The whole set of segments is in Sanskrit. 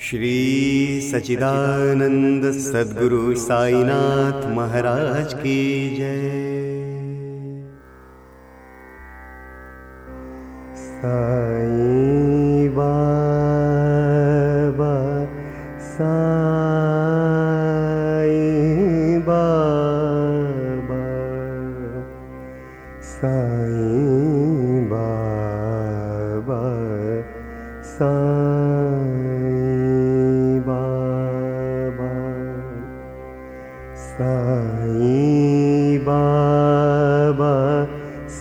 श्री सच्चिदानन्द सद्गुरु साईनाथ महाराज की जय। साई बाबा सा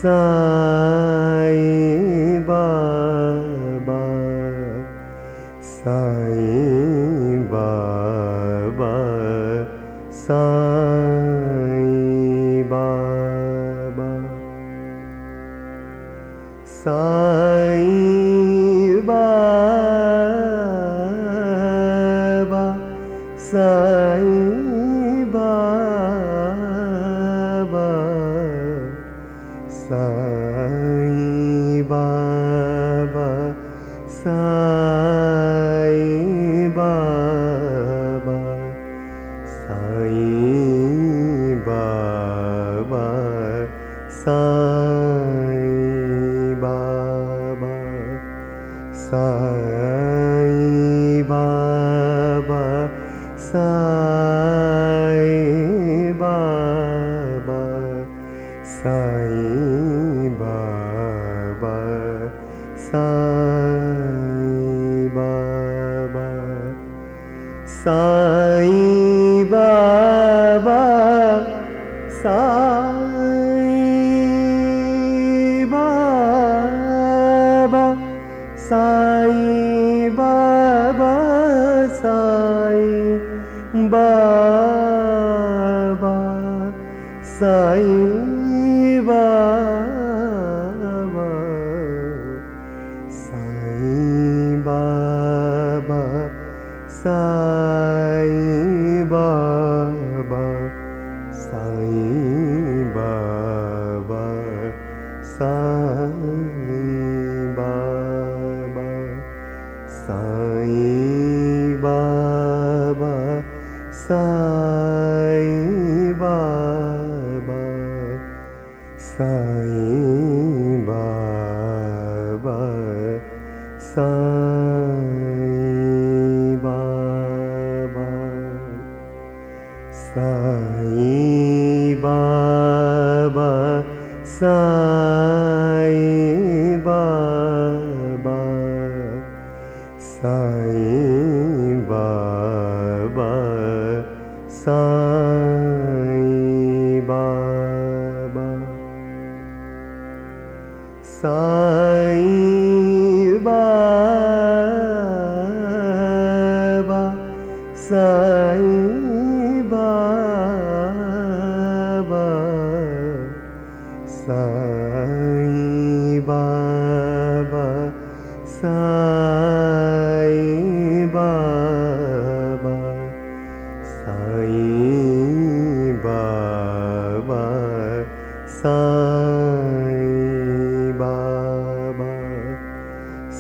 三さ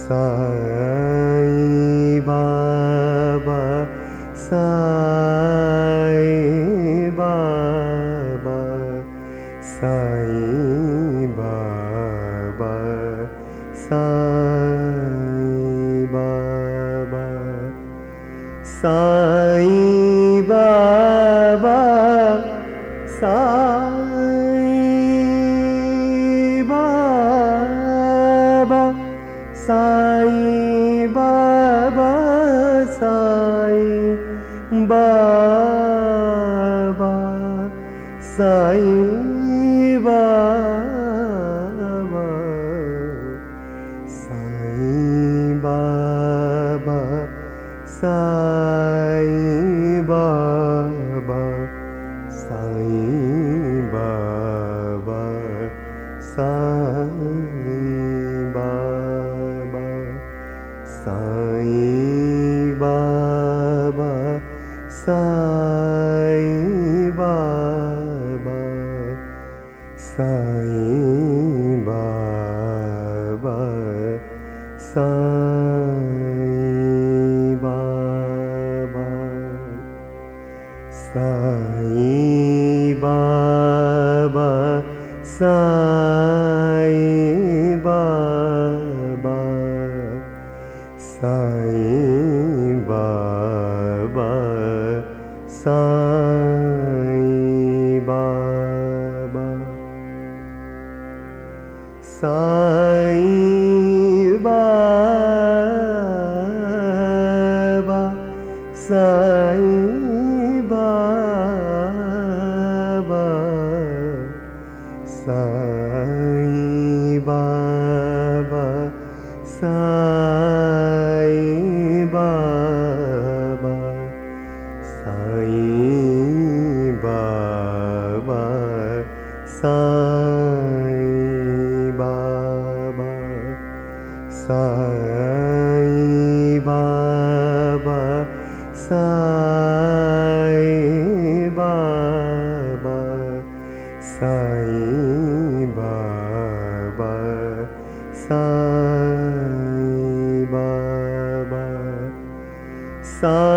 सा साईं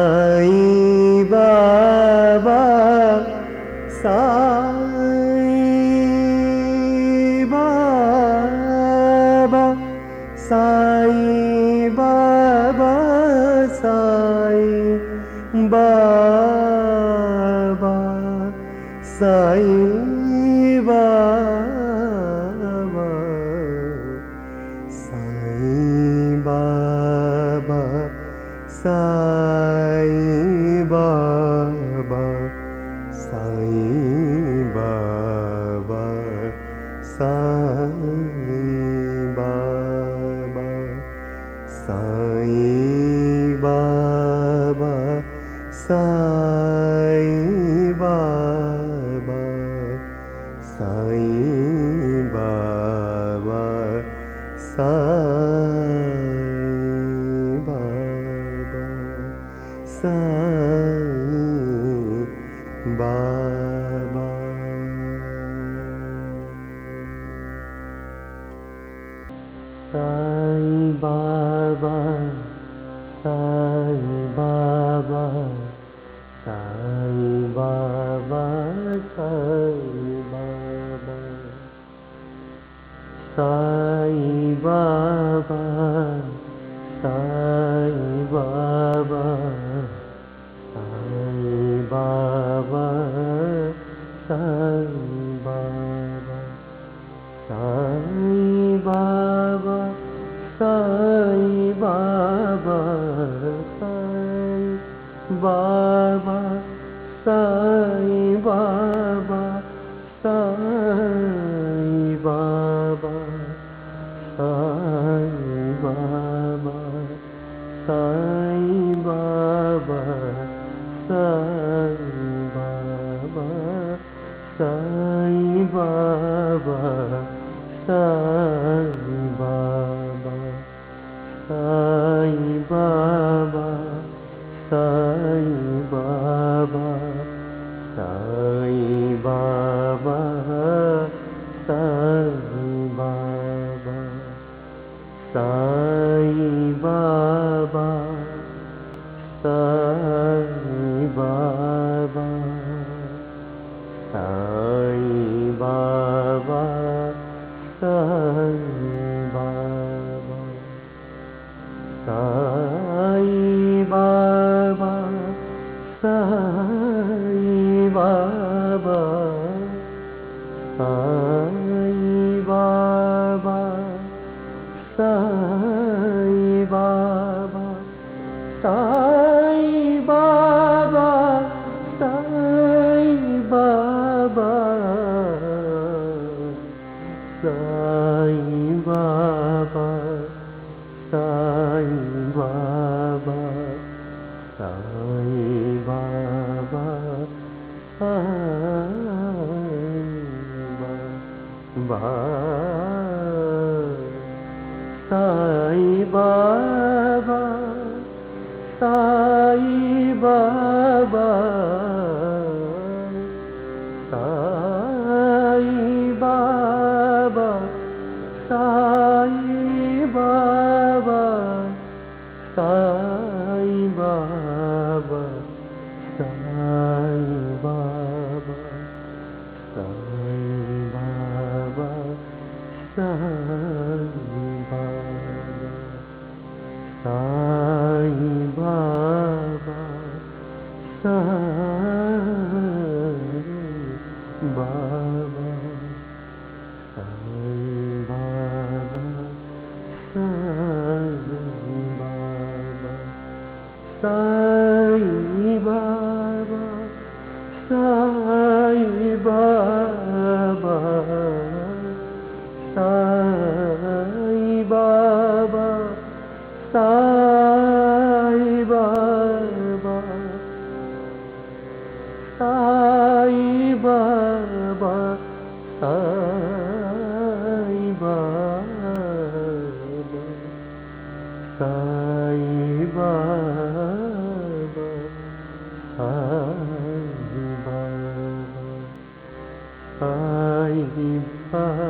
Deepa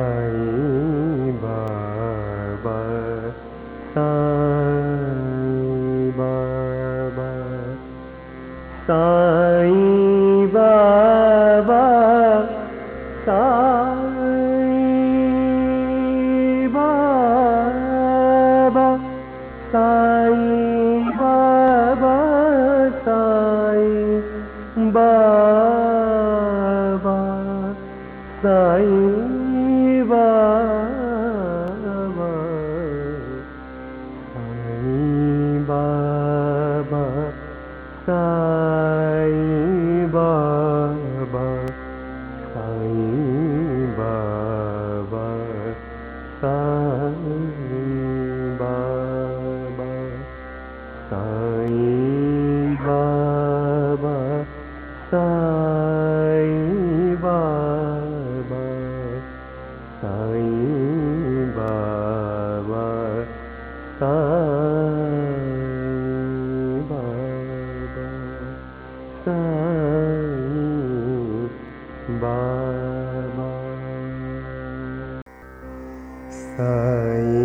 साईं बा சாய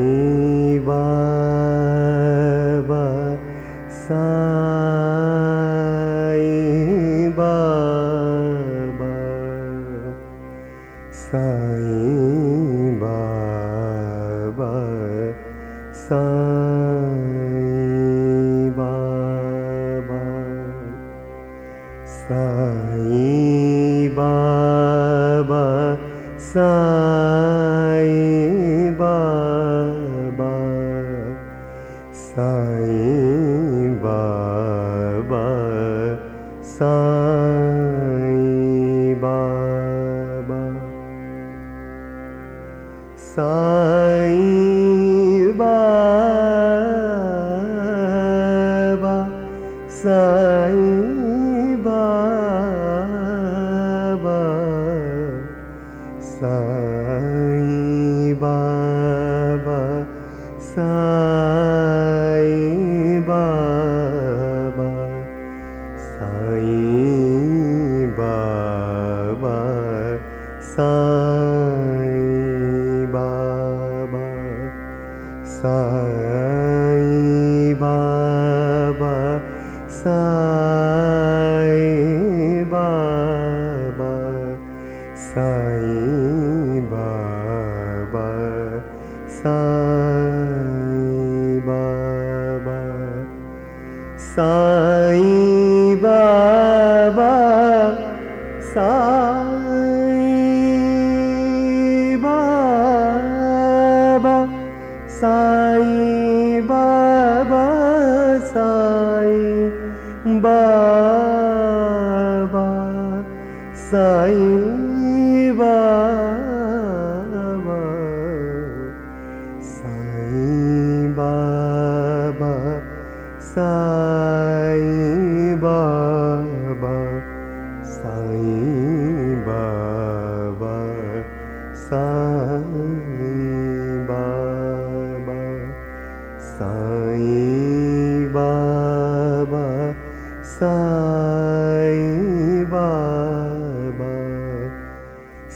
सा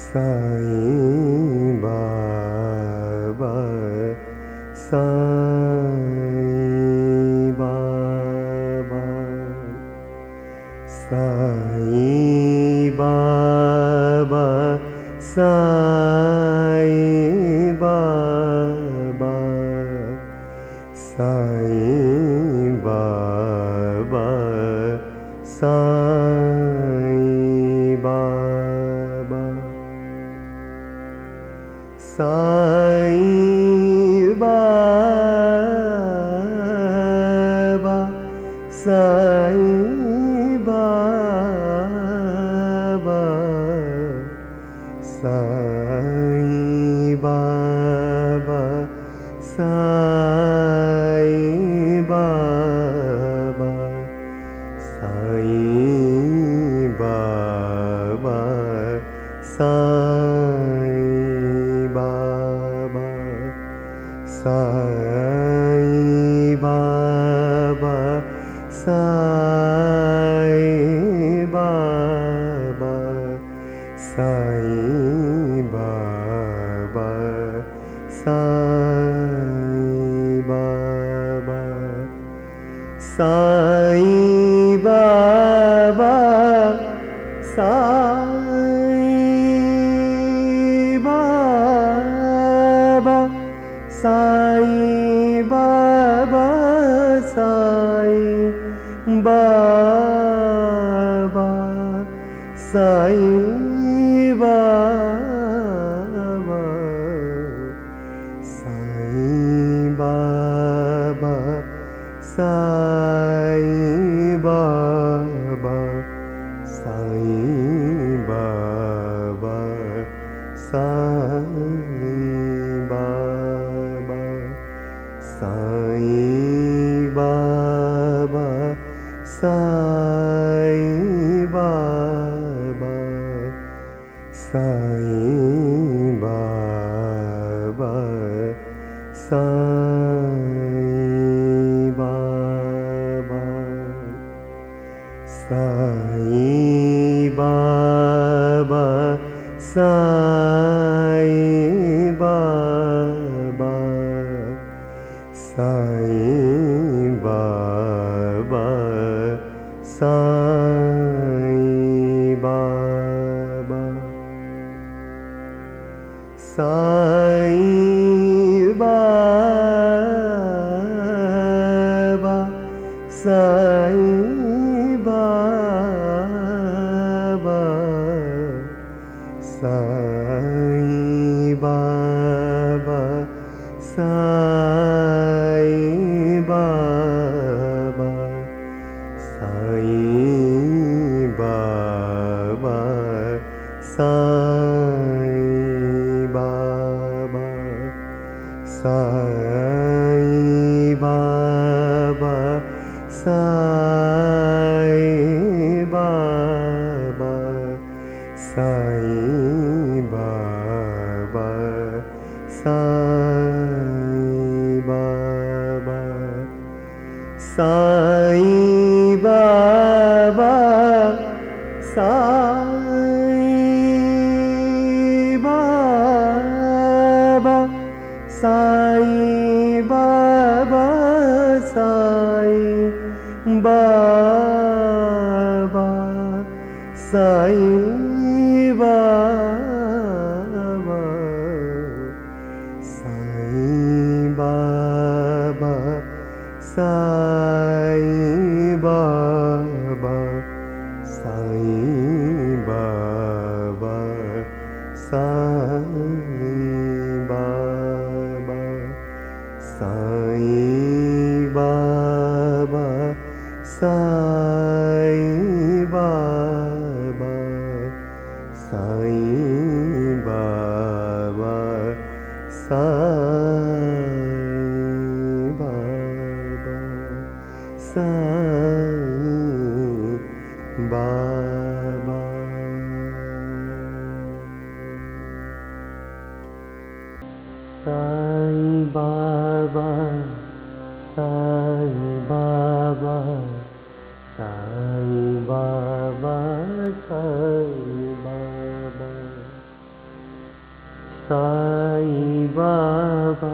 साई बाबा सा साई बाबा साई बाबा साई ीब सा सा साई बाबा साई बाबा साई बाबा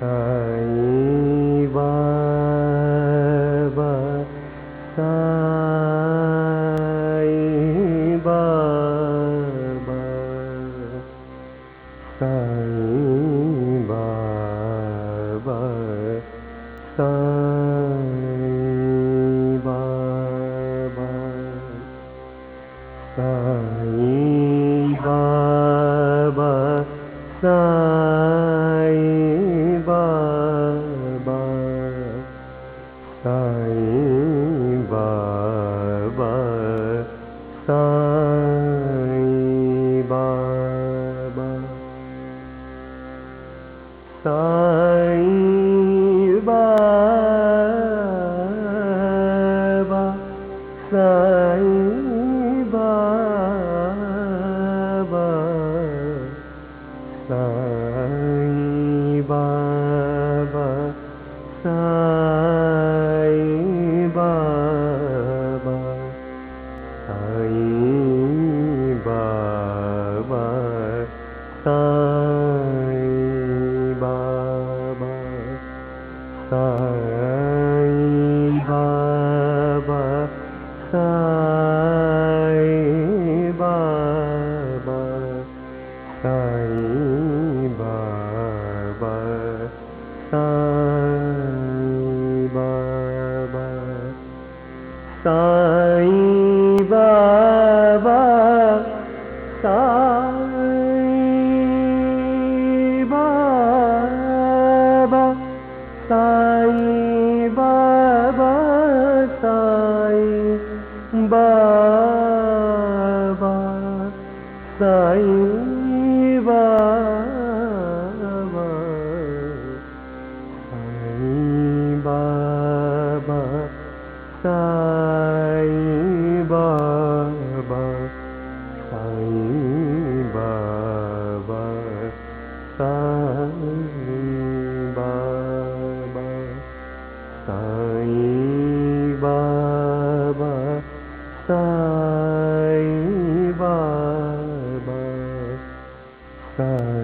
साई sky.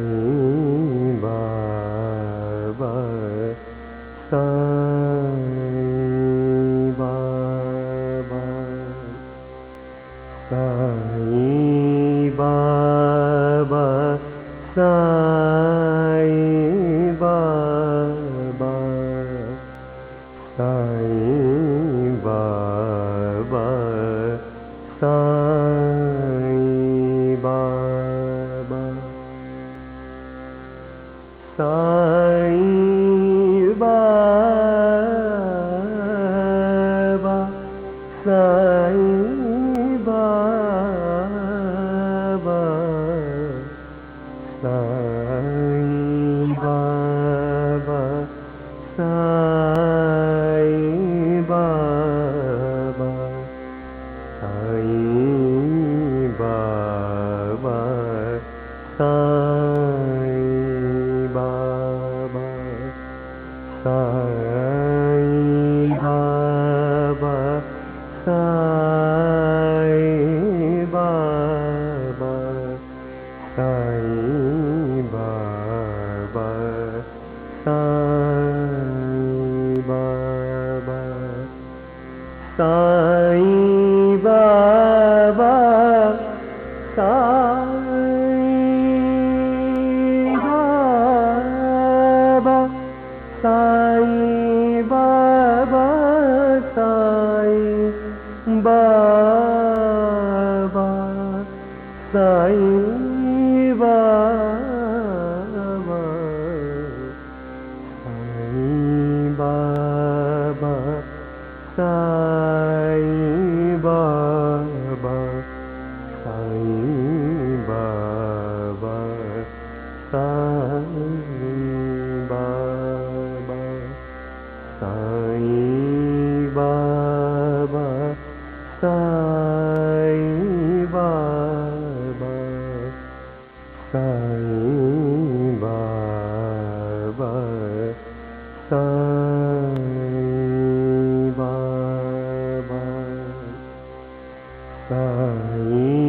श्री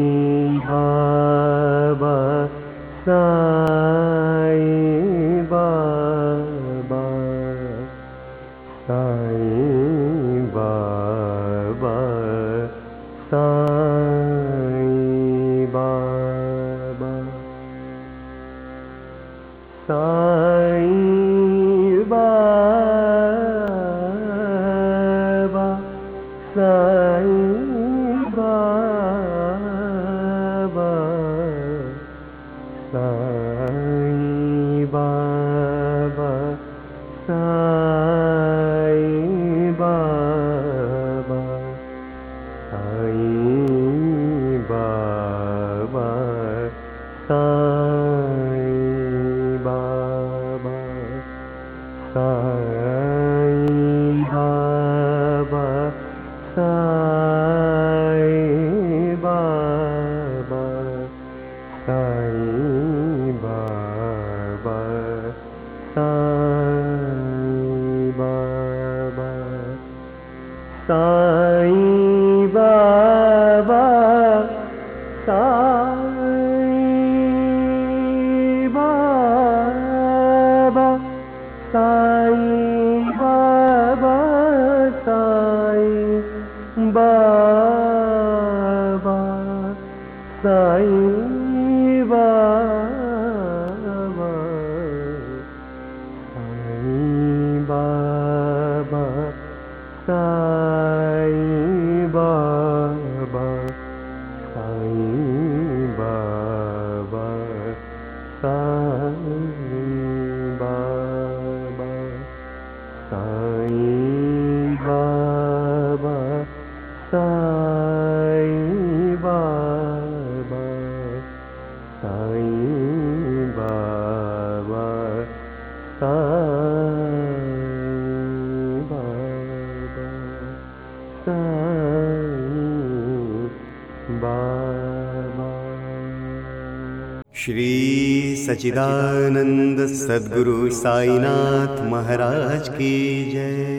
सचिदानंद सदगुरु साईनाथ महाराज की जय।